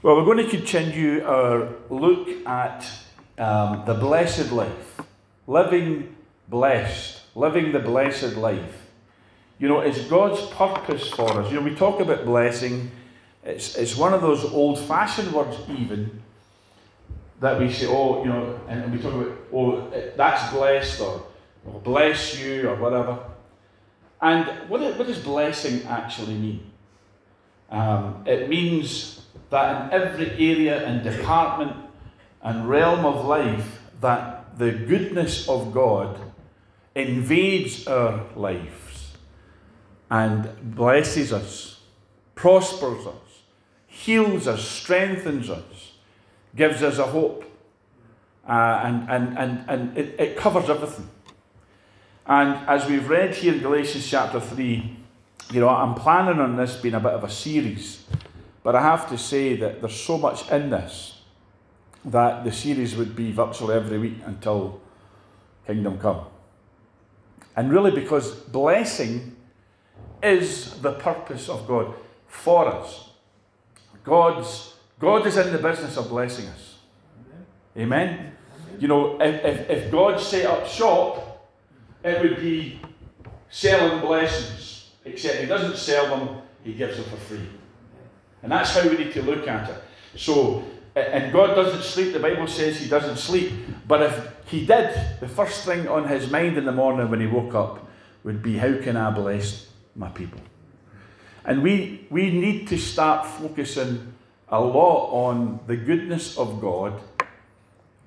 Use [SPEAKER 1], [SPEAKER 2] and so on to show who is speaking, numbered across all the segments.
[SPEAKER 1] Well, we're going to continue our look at um, the blessed life, living blessed, living the blessed life. You know, it's God's purpose for us. You know, we talk about blessing, it's, it's one of those old fashioned words, even, that we say, oh, you know, and we talk about, oh, that's blessed, or, or bless you, or whatever. And what, what does blessing actually mean? Um, it means that in every area and department and realm of life, that the goodness of God invades our lives and blesses us, prospers us, heals us, strengthens us, gives us a hope. Uh, and and, and, and it, it covers everything. And as we've read here in Galatians chapter 3, you know, I'm planning on this being a bit of a series, but I have to say that there's so much in this that the series would be virtually every week until Kingdom Come. And really, because blessing is the purpose of God for us. God's, God is in the business of blessing us. Amen? You know, if, if, if God set up shop, it would be selling blessings, except He doesn't sell them, He gives them for free. And that's how we need to look at it. So, and God doesn't sleep, the Bible says He doesn't sleep. But if He did, the first thing on His mind in the morning when He woke up would be, How can I bless my people? And we, we need to start focusing a lot on the goodness of God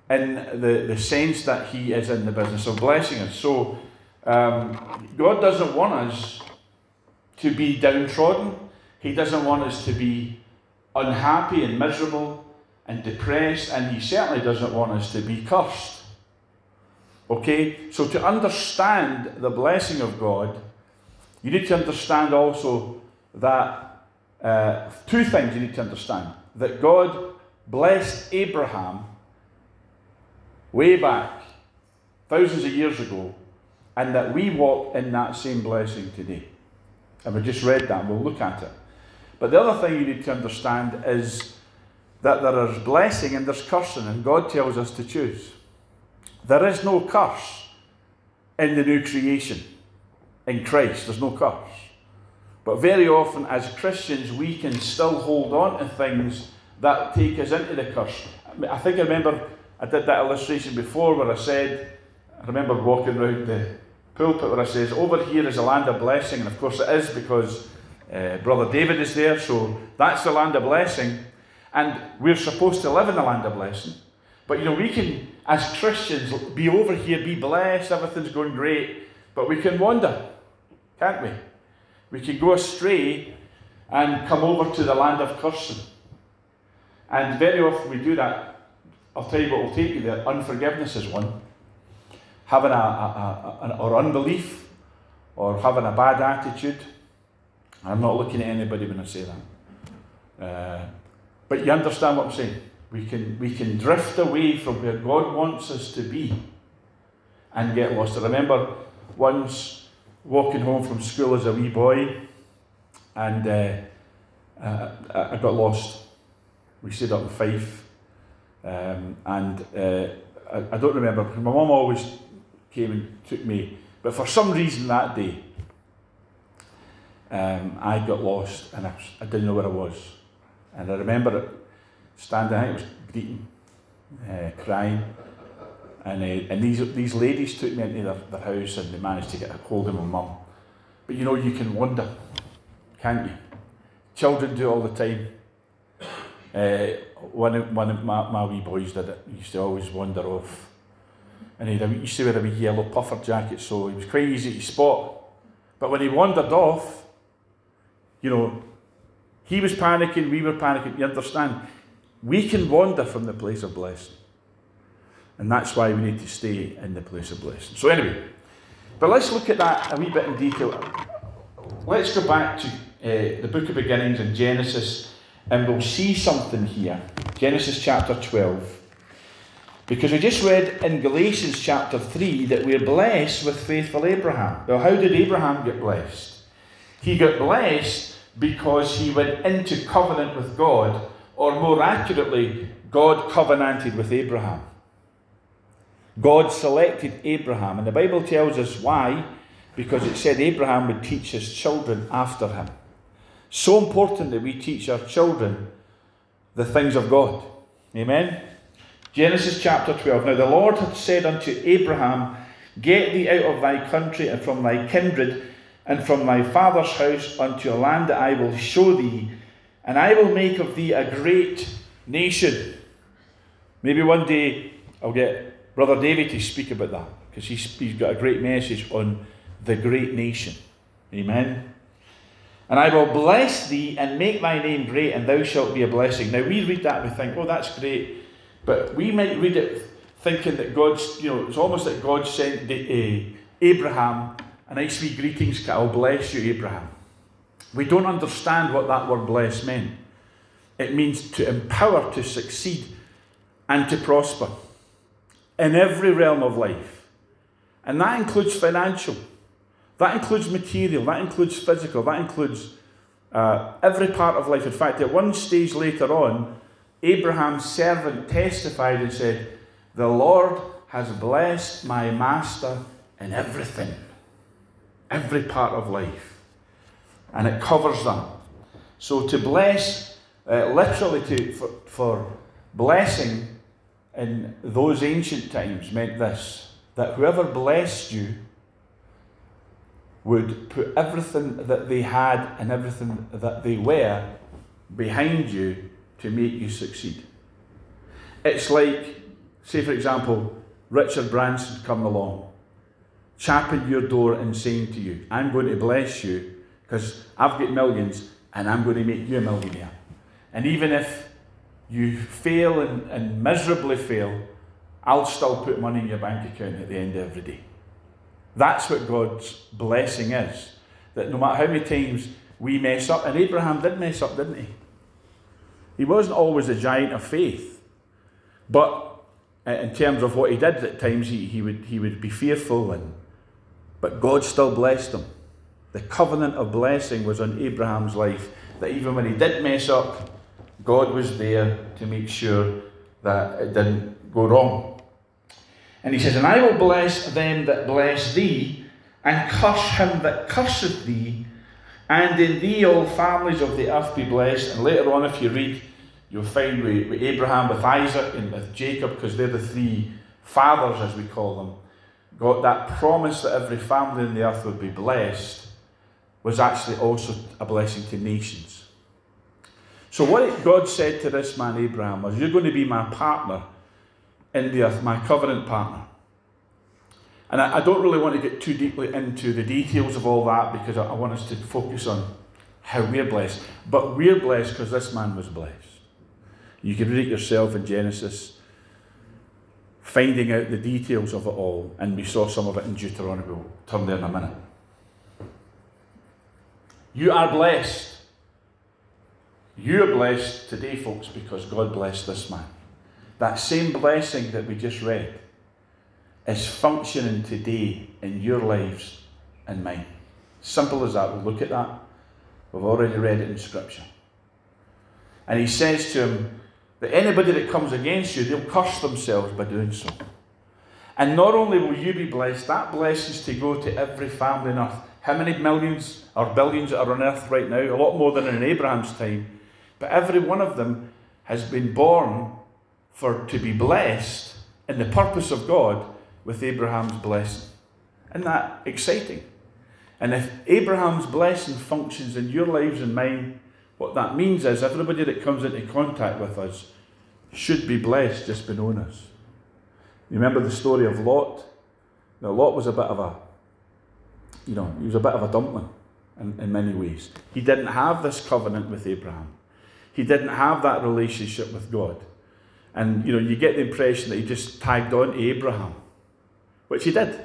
[SPEAKER 1] in the, the sense that He is in the business of blessing us. So, um, God doesn't want us to be downtrodden. He doesn't want us to be unhappy and miserable and depressed, and He certainly doesn't want us to be cursed. Okay? So, to understand the blessing of God, you need to understand also that uh, two things you need to understand that God blessed Abraham way back, thousands of years ago, and that we walk in that same blessing today. And we just read that, and we'll look at it. But the other thing you need to understand is that there is blessing and there's cursing, and God tells us to choose. There is no curse in the new creation. In Christ, there's no curse. But very often, as Christians, we can still hold on to things that take us into the curse. I think I remember I did that illustration before where I said, I remember walking around the pulpit where I says, over here is a land of blessing, and of course it is because uh, Brother David is there, so that's the land of blessing, and we're supposed to live in the land of blessing. But you know, we can, as Christians, be over here, be blessed, everything's going great, but we can wander, can't we? We can go astray and come over to the land of cursing. And very often we do that I'll tell you what will take you there. Unforgiveness is one. Having a, a, a, or unbelief, or having a bad attitude. I'm not looking at anybody when I say that. Uh, but you understand what I'm saying. We can, we can drift away from where God wants us to be and get lost. I remember once walking home from school as a wee boy and uh, uh, I got lost. We stayed up in Fife um, and uh, I, I, don't remember, because my mum always came and took me, but for some reason that day, um, I got lost and I, I, didn't know where I was. And I remember standing, I think it was greeting, uh, crying. And, uh, and these, these ladies took me into their, their house and they managed to get a hold of my mum. But you know, you can wonder, can't you? Children do all the time. Uh, one of, one of my, my wee boys did it. He used to always wander off. And he used to wear a wee yellow puffer jacket, so he was quite easy to spot. But when he wandered off, you know, he was panicking, we were panicking. You understand? We can wander from the place of blessing. And that's why we need to stay in the place of blessing. So, anyway, but let's look at that a wee bit in detail. Let's go back to uh, the book of beginnings in Genesis and we'll see something here. Genesis chapter 12. Because we just read in Galatians chapter 3 that we're blessed with faithful Abraham. Well, how did Abraham get blessed? He got blessed because he went into covenant with God or more accurately, God covenanted with Abraham. God selected Abraham, and the Bible tells us why, because it said Abraham would teach his children after him. So important that we teach our children the things of God. Amen? Genesis chapter 12. Now the Lord had said unto Abraham, Get thee out of thy country and from thy kindred and from thy father's house unto a land that I will show thee, and I will make of thee a great nation. Maybe one day I'll get Brother David to speak about that because he's, he's got a great message on the great nation. Amen. And I will bless thee and make thy name great, and thou shalt be a blessing. Now we read that and we think, oh, that's great. But we might read it thinking that God's, you know, it's almost like God sent the, uh, Abraham a nice wee greetings, I'll bless you, Abraham. We don't understand what that word bless meant. It means to empower, to succeed, and to prosper in every realm of life. And that includes financial. That includes material, that includes physical, that includes uh, every part of life. In fact, at one stage later on, Abraham's servant testified and said, The Lord has blessed my master in everything, every part of life. And it covers that. So to bless, uh, literally to, for, for blessing in those ancient times meant this that whoever blessed you would put everything that they had and everything that they were behind you to make you succeed. It's like, say, for example, Richard Branson coming along, chapping your door and saying to you, I'm going to bless you because I've got millions and I'm going to make you a millionaire. And even if you fail and, and miserably fail, I'll still put money in your bank account at the end of every day. That's what God's blessing is. That no matter how many times we mess up, and Abraham did mess up, didn't he? He wasn't always a giant of faith. But uh, in terms of what he did at times, he, he, would, he would be fearful, and, but God still blessed him. The covenant of blessing was on Abraham's life, that even when he did mess up, God was there to make sure that it didn't go wrong. And he says, And I will bless them that bless thee, and curse him that curseth thee, and in thee all families of the earth be blessed. And later on, if you read, you'll find with, with Abraham, with Isaac, and with Jacob, because they're the three fathers, as we call them, got that promise that every family in the earth would be blessed, was actually also a blessing to nations. So, what God said to this man, Abraham, was, You're going to be my partner in the earth, my covenant partner. And I, I, don't really want to get too deeply into the details of all that because I, I want us to focus on how we're blessed. But we're blessed because this man was blessed. You can read it yourself in Genesis, finding out the details of it all, and we saw some of it in Deuteronomy. We'll turn there in a minute. You are blessed. You are blessed today, folks, because God blessed this man. That same blessing that we just read is functioning today in your lives and mine. Simple as that. We'll look at that. We've already read it in Scripture. And he says to him that anybody that comes against you, they'll curse themselves by doing so. And not only will you be blessed, that blessing's to go to every family on earth. How many millions or billions are on earth right now? A lot more than in Abraham's time. But every one of them has been born for to be blessed in the purpose of God with Abraham's blessing. Isn't that exciting? And if Abraham's blessing functions in your lives and mine, what that means is everybody that comes into contact with us should be blessed just by knowing us. You remember the story of Lot? Now, Lot was a bit of a, you know, he was a bit of a dumpling in, in many ways. He didn't have this covenant with Abraham. He didn't have that relationship with God. And you know, you get the impression that he just tagged on to Abraham, which he did.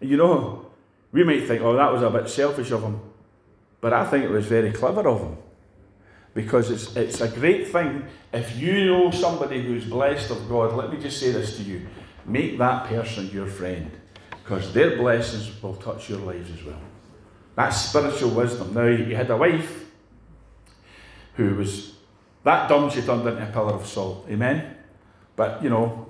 [SPEAKER 1] And you know, we might think, oh, that was a bit selfish of him. But I think it was very clever of him. Because it's, it's a great thing if you know somebody who's blessed of God, let me just say this to you make that person your friend. Because their blessings will touch your lives as well. That's spiritual wisdom. Now, you had a wife who was that dumb, she turned into a pillar of salt. Amen? But, you know,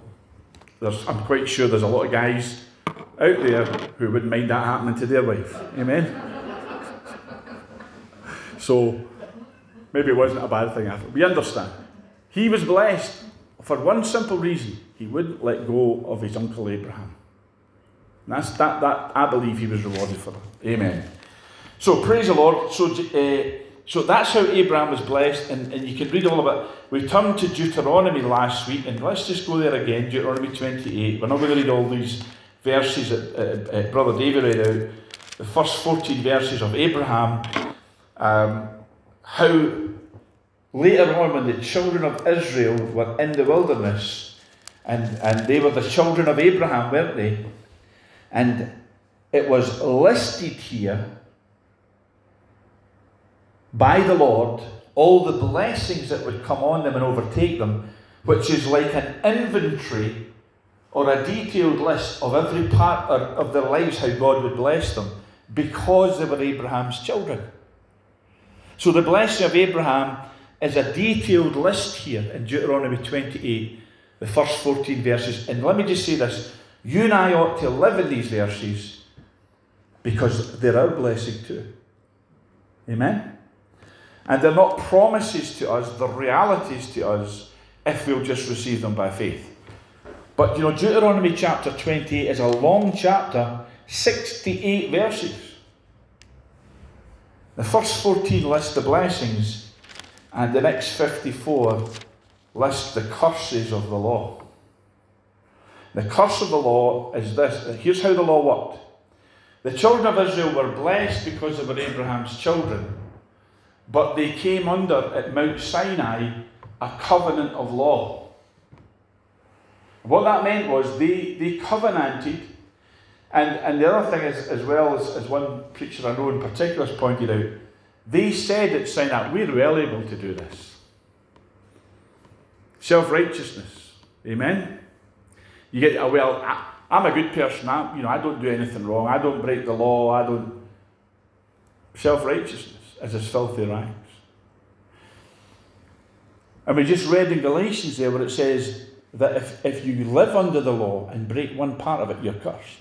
[SPEAKER 1] I'm quite sure there's a lot of guys out there who wouldn't mind that happening to their wife. Amen? so, maybe it wasn't a bad thing after. We understand. He was blessed for one simple reason he wouldn't let go of his uncle Abraham. And that's that, that I believe he was rewarded for that. Amen. So praise the Lord. So, uh, so that's how Abraham was blessed, and, and you can read all about it. We turned to Deuteronomy last week, and let's just go there again, Deuteronomy 28. We're not going to read all these verses that uh, uh, Brother David read out. The first 14 verses of Abraham. Um, how later on, when the children of Israel were in the wilderness, and, and they were the children of Abraham, weren't they? And it was listed here by the Lord all the blessings that would come on them and overtake them, which is like an inventory or a detailed list of every part of their lives, how God would bless them, because they were Abraham's children. So the blessing of Abraham is a detailed list here in Deuteronomy 28, the first 14 verses. And let me just say this you and I ought to live in these verses because they're our blessing too. Amen? And they're not promises to us, they're realities to us if we'll just receive them by faith. But you know, Deuteronomy chapter 28 is a long chapter, 68 verses. The first 14 list the blessings, and the next 54 list the curses of the law. The curse of the law is this. Here's how the law worked. The children of Israel were blessed because they were Abraham's children. But they came under at Mount Sinai a covenant of law. What that meant was they, they covenanted, and, and the other thing is, as well as, as one preacher I know in particular has pointed out, they said at Sinai, we're well able to do this. Self righteousness. Amen? You get, oh, well, I, I'm a good person. I, you know, I don't do anything wrong. I don't break the law. I don't. Self righteousness as his filthy rags. And we just read in Galatians there where it says that if, if you live under the law and break one part of it, you're cursed.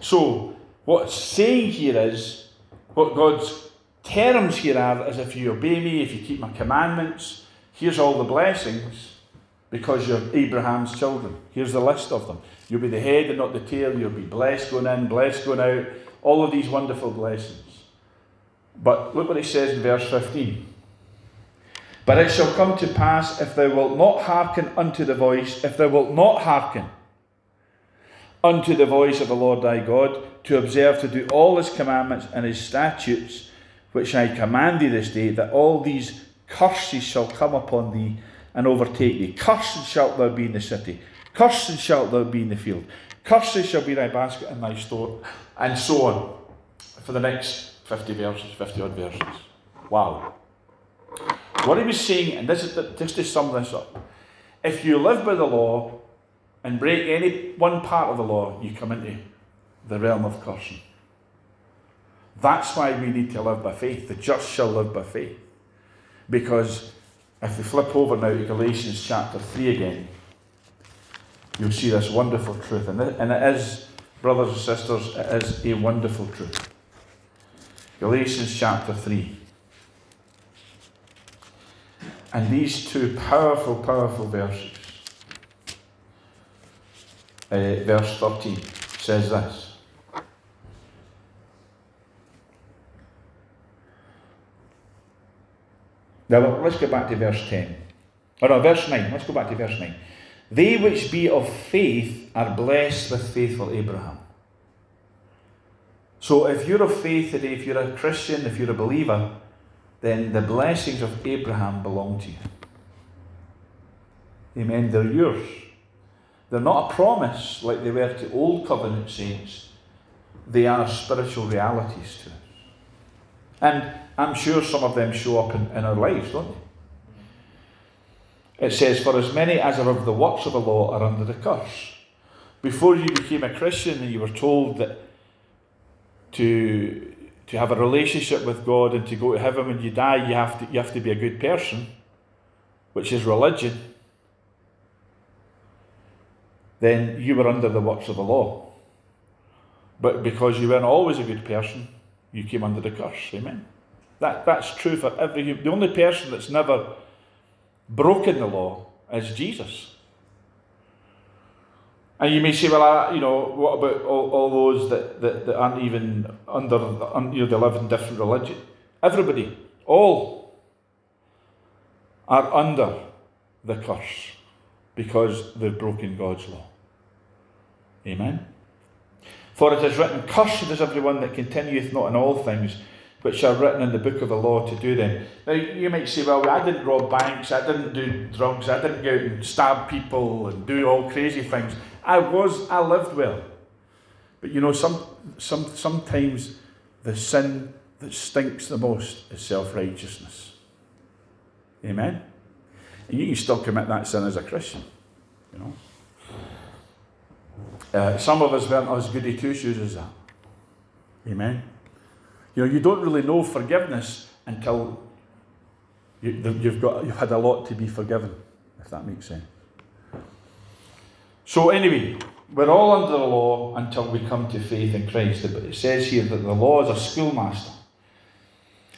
[SPEAKER 1] So, what's saying here is, what God's terms here are is if you obey me, if you keep my commandments, here's all the blessings because you're Abraham's children. Here's the list of them. You'll be the head and not the tail. You'll be blessed going in, blessed going out. All of these wonderful blessings. But look what he says in verse 15. But it shall come to pass if thou wilt not hearken unto the voice, if thou wilt not hearken unto the voice of the Lord thy God, to observe to do all his commandments and his statutes, which I command thee this day, that all these curses shall come upon thee and overtake thee. Cursed shalt thou be in the city, cursed shalt thou be in the field, cursed shall be thy basket and thy store, and so on. For the next 50 verses, 50 odd verses. Wow. What he was saying, and this is just to sum this up if you live by the law and break any one part of the law, you come into the realm of cursing. That's why we need to live by faith. The just shall live by faith. Because if we flip over now to Galatians chapter 3 again, you'll see this wonderful truth. And it is, brothers and sisters, it is a wonderful truth. Galatians chapter 3. And these two powerful, powerful verses, verse 13, says this. Now let's go back to verse 10. Or no, verse 9. Let's go back to verse 9. They which be of faith are blessed with faithful Abraham. So if you're of faith today, if you're a Christian, if you're a believer, then the blessings of Abraham belong to you. Amen. They're yours. They're not a promise like they were to old covenant saints. They are spiritual realities to us. And I'm sure some of them show up in, in our lives, don't they? It says, For as many as are of the works of the law are under the curse. Before you became a Christian and you were told that to to have a relationship with God and to go to heaven when you die, you have to, you have to be a good person, which is religion, then you were under the works of the law. But because you weren't always a good person, you came under the curse. Amen. That, that's true for every human. The only person that's never broken the law is Jesus. And you may say, well, I, you know, what about all, all those that, that, that aren't even under, you know, they live in different religion? Everybody, all are under the curse because they've broken God's law. Amen. For it is written, Cursed is everyone that continueth not in all things which are written in the book of the law to do them. Now, you might say, well, I didn't rob banks, I didn't do drugs, I didn't go out and stab people and do all crazy things. I was, I lived well. But you know, some, some, sometimes the sin that stinks the most is self righteousness. Amen? And you can still commit that sin as a Christian, you know. Uh, some of us weren't as goody two shoes as that. Amen? You know, you don't really know forgiveness until you, have got, you've had a lot to be forgiven, if that makes sense. So, anyway, we're all under the law until we come to faith in Christ. But it says here that the law is a schoolmaster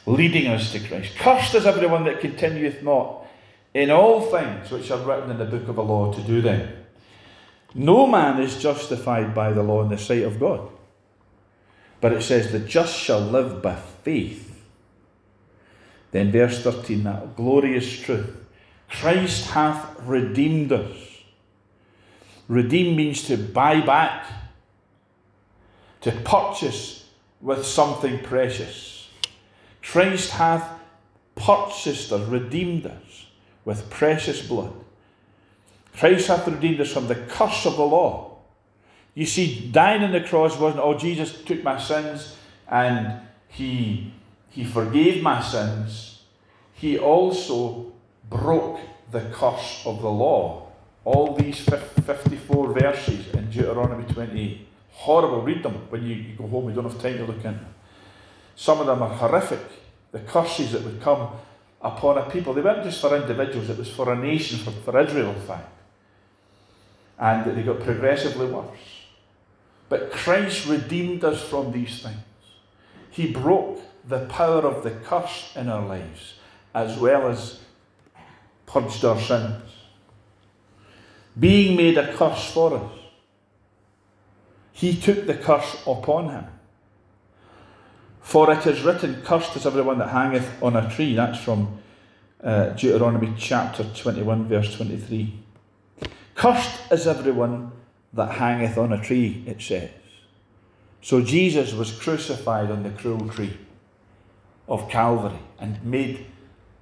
[SPEAKER 1] leading us to Christ. Cursed is everyone that continueth not in all things which are written in the book of the law to do them. No man is justified by the law in the sight of God. But it says, the just shall live by faith. Then, verse 13, that glorious truth Christ hath redeemed us. Redeem means to buy back, to purchase with something precious. Christ hath purchased us, redeemed us with precious blood. Christ hath redeemed us from the curse of the law you see, dying on the cross wasn't, oh, Jesus took my sins and he, he forgave my sins. He also broke the curse of the law. All these 54 verses in Deuteronomy 28. Horrible. Read them when you, go home. You don't have time to look in. Some of them are horrific. The curses that would come upon a people. They weren't just for individuals, it was for a nation, for, for Israel, in fact. And that they got progressively worse. But Christ redeemed us from these things. He broke the power of the curse in our lives, as well as purged our sins. Being made a curse for us, He took the curse upon Him. For it is written, Cursed is everyone that hangeth on a tree. That's from uh, Deuteronomy chapter 21, verse 23. Cursed is everyone that hangeth on a tree, it says. So Jesus was crucified on the cruel tree of Calvary and made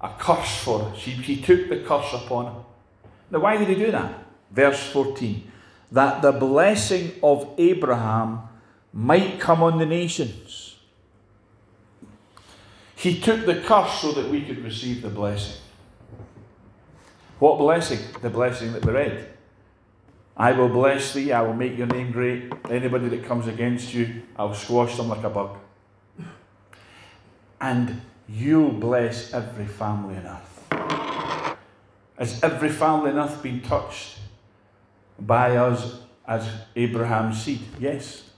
[SPEAKER 1] a curse for us. He, he took the curse upon him. Now, why did he do that? Verse 14 that the blessing of Abraham might come on the nations. He took the curse so that we could receive the blessing. What blessing? The blessing that we read. I will bless thee, I will make your name great. Anybody that comes against you, I'll squash them like a bug. And you'll bless every family on earth. Has every family on earth been touched by us as Abraham's seed? Yes.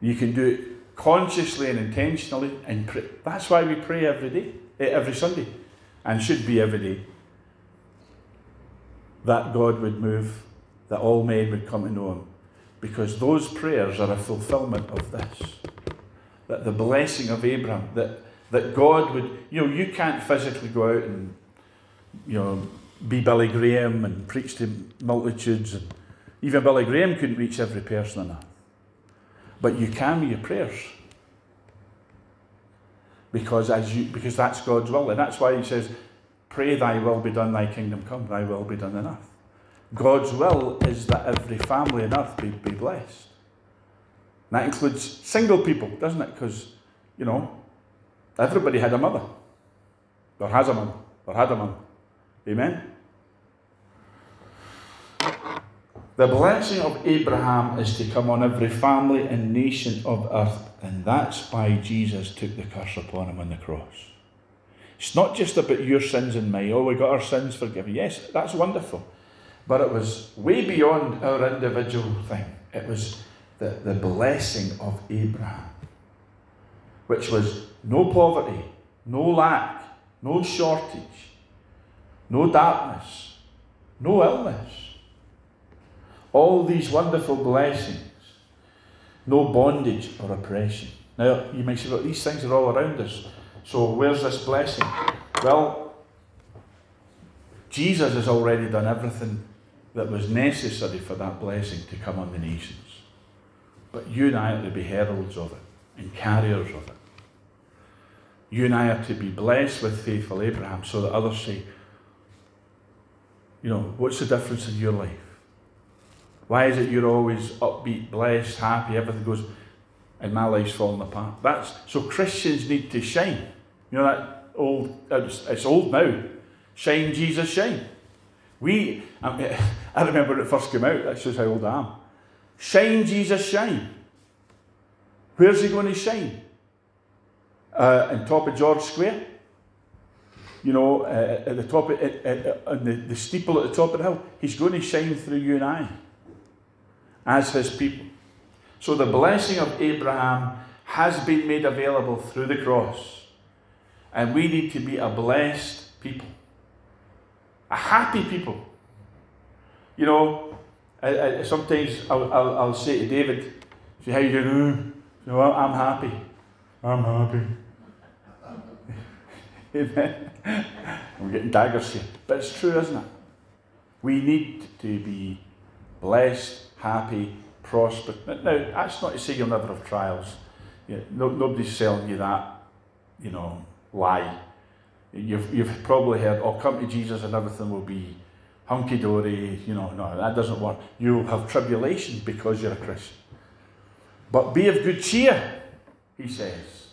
[SPEAKER 1] You can do it consciously and intentionally and pray. That's why we pray every day, eh, every Sunday, and should be every day. That God would move that all men would come to know him. Because those prayers are a fulfillment of this. That the blessing of Abraham, that, that God would, you know, you can't physically go out and, you know, be Billy Graham and preach to multitudes. And even Billy Graham couldn't reach every person on earth. But you can with your prayers. Because as you because that's God's will. And that's why he says, Pray thy will be done, thy kingdom come, thy will be done on earth. God's will is that every family on earth be, be blessed. And that includes single people, doesn't it? Because, you know, everybody had a mother, or has a mother, or had a mother. Amen? The blessing of Abraham is to come on every family and nation of earth, and that's why Jesus took the curse upon him on the cross. It's not just about your sins and mine. Oh, we got our sins forgiven. Yes, that's wonderful. But it was way beyond our individual thing. It was the, the blessing of Abraham, which was no poverty, no lack, no shortage, no darkness, no illness. All these wonderful blessings, no bondage or oppression. Now, you might say, well, these things are all around us. So, where's this blessing? Well, Jesus has already done everything that was necessary for that blessing to come on the nations. But you and I are to be heralds of it and carriers of it. You and I are to be blessed with faithful Abraham so that others say, you know, what's the difference in your life? Why is it you're always upbeat, blessed, happy, everything goes, and my life's falling apart? That's so Christians need to shine. You know that old, it's, old now. Shine, Jesus, shine. We, I, I remember when it first came out, that's just how old I am. Shine, Jesus, shine. Where's he going to shine? Uh, on top of George Square? You know, uh, at the top, of, at, on the, the steeple at the top of the hill. He's going to shine through you and I as his people. So the blessing of Abraham has been made available through the cross. And we need to be a blessed people, a happy people. You know, I, I, sometimes I'll, I'll, I'll, say to David, say, how you doing? You know, I'm happy. I'm happy. Amen. We're getting daggers here. But it's true, isn't it? We need to be blessed, happy, prosperous. Now, that's not to say you'll never have trials. Yeah, no, nobody's selling you that, you know, lie. You've, you've probably heard, oh, come to Jesus and everything will be hunky dory. You know, no, that doesn't work. You'll have tribulation because you're a Christian. But be of good cheer, he says.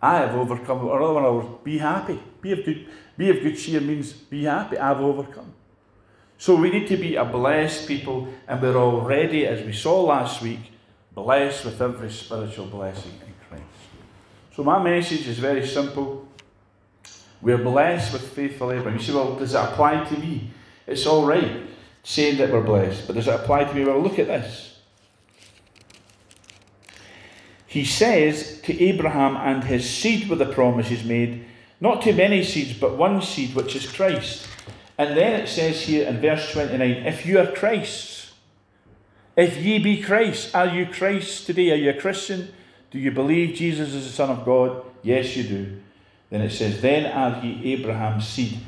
[SPEAKER 1] I have overcome, or other words, be happy. Be of good, be of good cheer means be happy. I've overcome. So we need to be a blessed people, and we're already, as we saw last week, blessed with every spiritual blessing in Christ. So my message is very simple. We're blessed with faithful Abraham. You say, well, does it apply to me? It's all right saying that we're blessed, but does it apply to me? Well, look at this. He says to Abraham and his seed were the promises made, not to many seeds, but one seed, which is Christ. And then it says here in verse 29 if you are Christ, if ye be Christ, are you Christ today? Are you a Christian? Do you believe Jesus is the Son of God? Yes, you do. Then it says, Then are ye Abraham's seed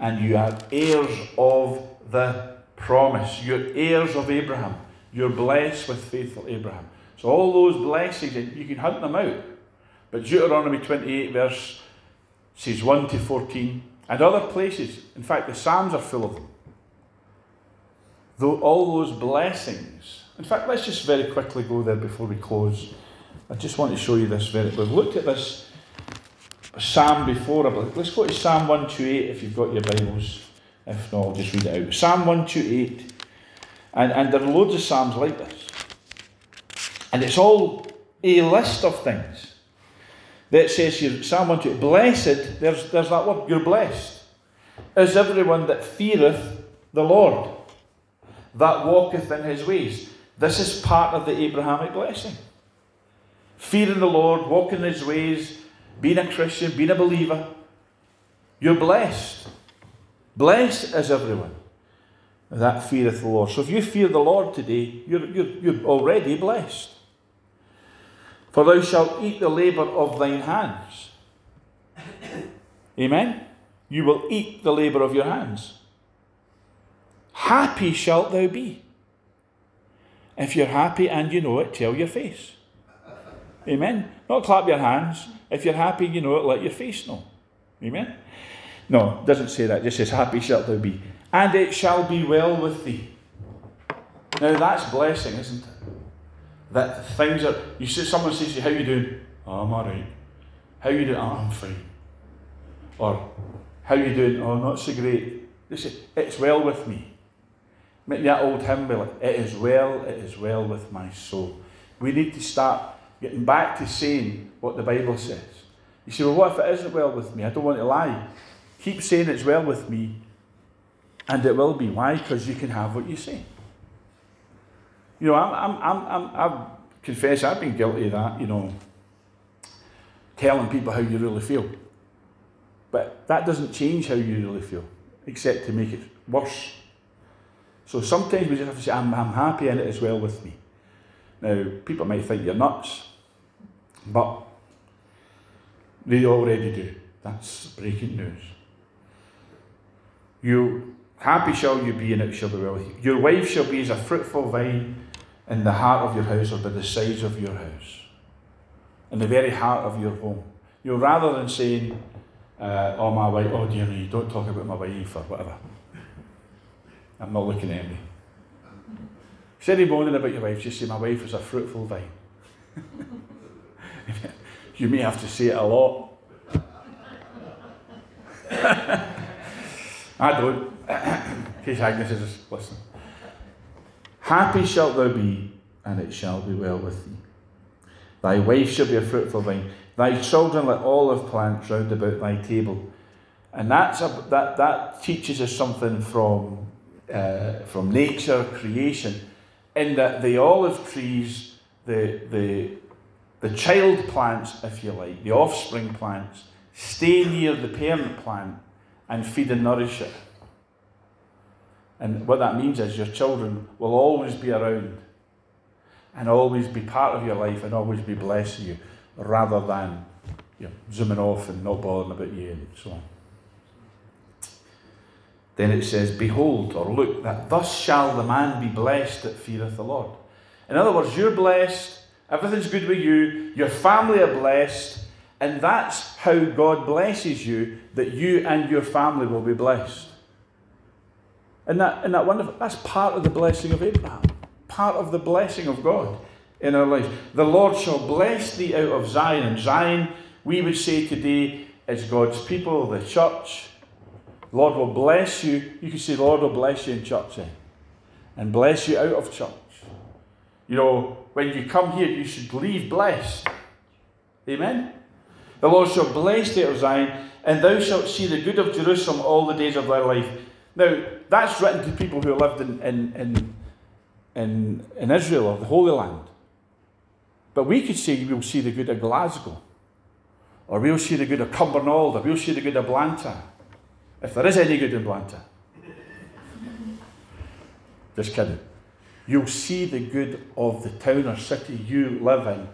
[SPEAKER 1] and you are heirs of the promise. You're heirs of Abraham. You're blessed with faithful Abraham. So all those blessings, you can hunt them out. But Deuteronomy 28 verse says 1 to 14, and other places, in fact the Psalms are full of them. Though all those blessings, in fact let's just very quickly go there before we close. I just want to show you this very, we've looked at this psalm before, but let's go to Psalm 128 if you've got your Bibles. If not, I'll just read it out. Psalm 128. And, and there are loads of Psalms like this. And it's all a list of things that says here, Psalm 128, blessed, there's, there's that word, you're blessed, is everyone that feareth the Lord, that walketh in his ways. This is part of the Abrahamic blessing. Fearing the Lord, walking in his ways, being a Christian, being a believer, you're blessed. Blessed is everyone that feareth the Lord. So if you fear the Lord today, you're, you're, you're already blessed. For thou shalt eat the labour of thine hands. Amen? You will eat the labour of your hands. Happy shalt thou be. If you're happy and you know it, tell your face. Amen? Not clap your hands. If you're happy, you know it, let your face know. Amen? No, it doesn't say that. It just says, Happy shalt thou be. And it shall be well with thee. Now that's blessing, isn't it? That things are, you see, someone says to you, How you doing? Oh, I'm alright. How you doing? Oh, I'm fine. Or, How you doing? Oh, not so great. They say, It's well with me. Make that old hymn, will it is well, it is well with my soul. We need to start getting back to saying what the Bible says. You say, well, what if it isn't well with me? I don't want to lie. Keep saying it's well with me, and it will be. Why? Because you can have what you say. You know, I'm, I'm, I'm, I'm, I confess I've been guilty of that, you know, telling people how you really feel. But that doesn't change how you really feel, except to make it worse. So sometimes we just have to say, I'm, I'm happy and it is well with me. Now, people might think you're nuts, but they already do. That's breaking news. You happy shall you be, and it shall be well with you. Your wife shall be as a fruitful vine in the heart of your house or by the sides of your house, in the very heart of your home. You know, rather than saying, uh, "Oh my wife," "Oh dear me," don't talk about my wife or whatever. I'm not looking at me. Instead of moaning about your wife, just say, My wife is a fruitful vine. you may have to say it a lot. I don't. In case Agnes is listening. Happy shalt thou be, and it shall be well with thee. Thy wife shall be a fruitful vine, thy children like olive plants round about thy table. And that's a, that, that teaches us something from, uh, from nature, creation in that the olive trees, the, the, the child plants, if you like, the offspring plants, stay near the parent plant and feed and nourish it. And what that means is your children will always be around and always be part of your life and always be blessing you rather than you know, zooming off and not bothering about you and so on. Then it says, Behold, or look, that thus shall the man be blessed that feareth the Lord. In other words, you're blessed, everything's good with you, your family are blessed, and that's how God blesses you, that you and your family will be blessed. And that, and that wonderful, that's part of the blessing of Abraham, part of the blessing of God in our life. The Lord shall bless thee out of Zion. And Zion, we would say today, is God's people, the church. Lord will bless you. You can say, Lord will bless you in church eh? and bless you out of church. You know, when you come here, you should leave blessed. Amen? The Lord shall bless thee of Zion, and thou shalt see the good of Jerusalem all the days of thy life. Now, that's written to people who lived in, in, in, in, in Israel or the Holy Land. But we could say we'll see the good of Glasgow, or we'll see the good of Cumbernauld, or we'll see the good of Blantyre. If there is any good in Blantyre. Just kidding. You'll see the good of the town or city you live in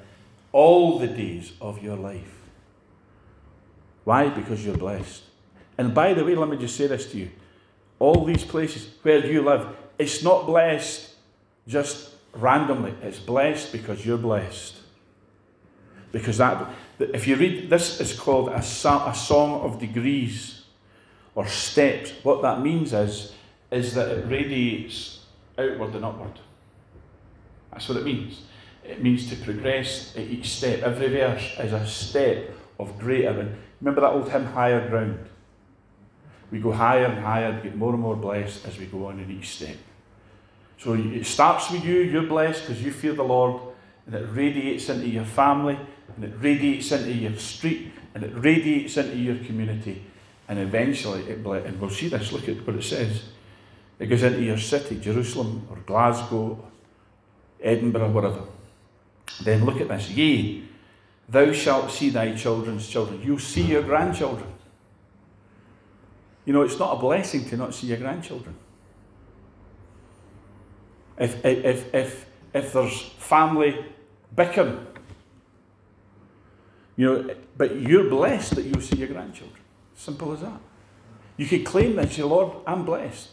[SPEAKER 1] all the days of your life. Why? Because you're blessed. And by the way, let me just say this to you. All these places where you live, it's not blessed just randomly. It's blessed because you're blessed. Because that, if you read, this is called a, a song of degrees or steps, what that means is, is that it radiates outward and upward. That's what it means. It means to progress at each step. Every verse is a step of greater. And remember that old hymn, Higher Ground? We go higher and higher, get more and more blessed as we go on in each step. So it starts with you, you're blessed because you fear the Lord, and it radiates into your family, and it radiates into your street, and it radiates into your community. And eventually, it ble- and we'll see this, look at what it says. It goes into your city, Jerusalem or Glasgow, or Edinburgh, whatever. Then look at this. Yea, thou shalt see thy children's children. You'll see your grandchildren. You know, it's not a blessing to not see your grandchildren. If, if, if, if there's family bickering, you know, but you're blessed that you'll see your grandchildren. Simple as that. You could claim that, say, Lord, I'm blessed.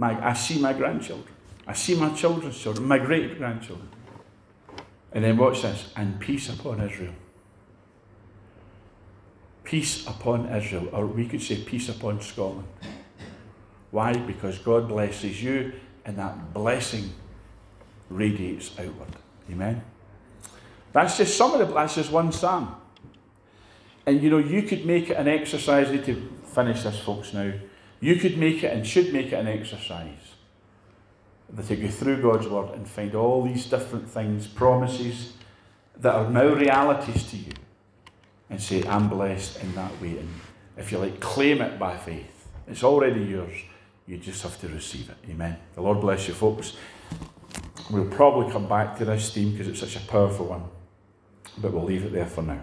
[SPEAKER 1] My, I see my grandchildren. I see my children's children, my great grandchildren. And then watch this and peace upon Israel. Peace upon Israel, or we could say peace upon Scotland. Why? Because God blesses you, and that blessing radiates outward. Amen. That's just some of the. That's just one psalm. And you know, you could make it an exercise. to finish this, folks, now. You could make it and should make it an exercise take you through God's Word and find all these different things, promises that are now realities to you, and say, I'm blessed in that way. And if you like, claim it by faith. It's already yours. You just have to receive it. Amen. The Lord bless you, folks. We'll probably come back to this theme because it's such a powerful one, but we'll leave it there for now.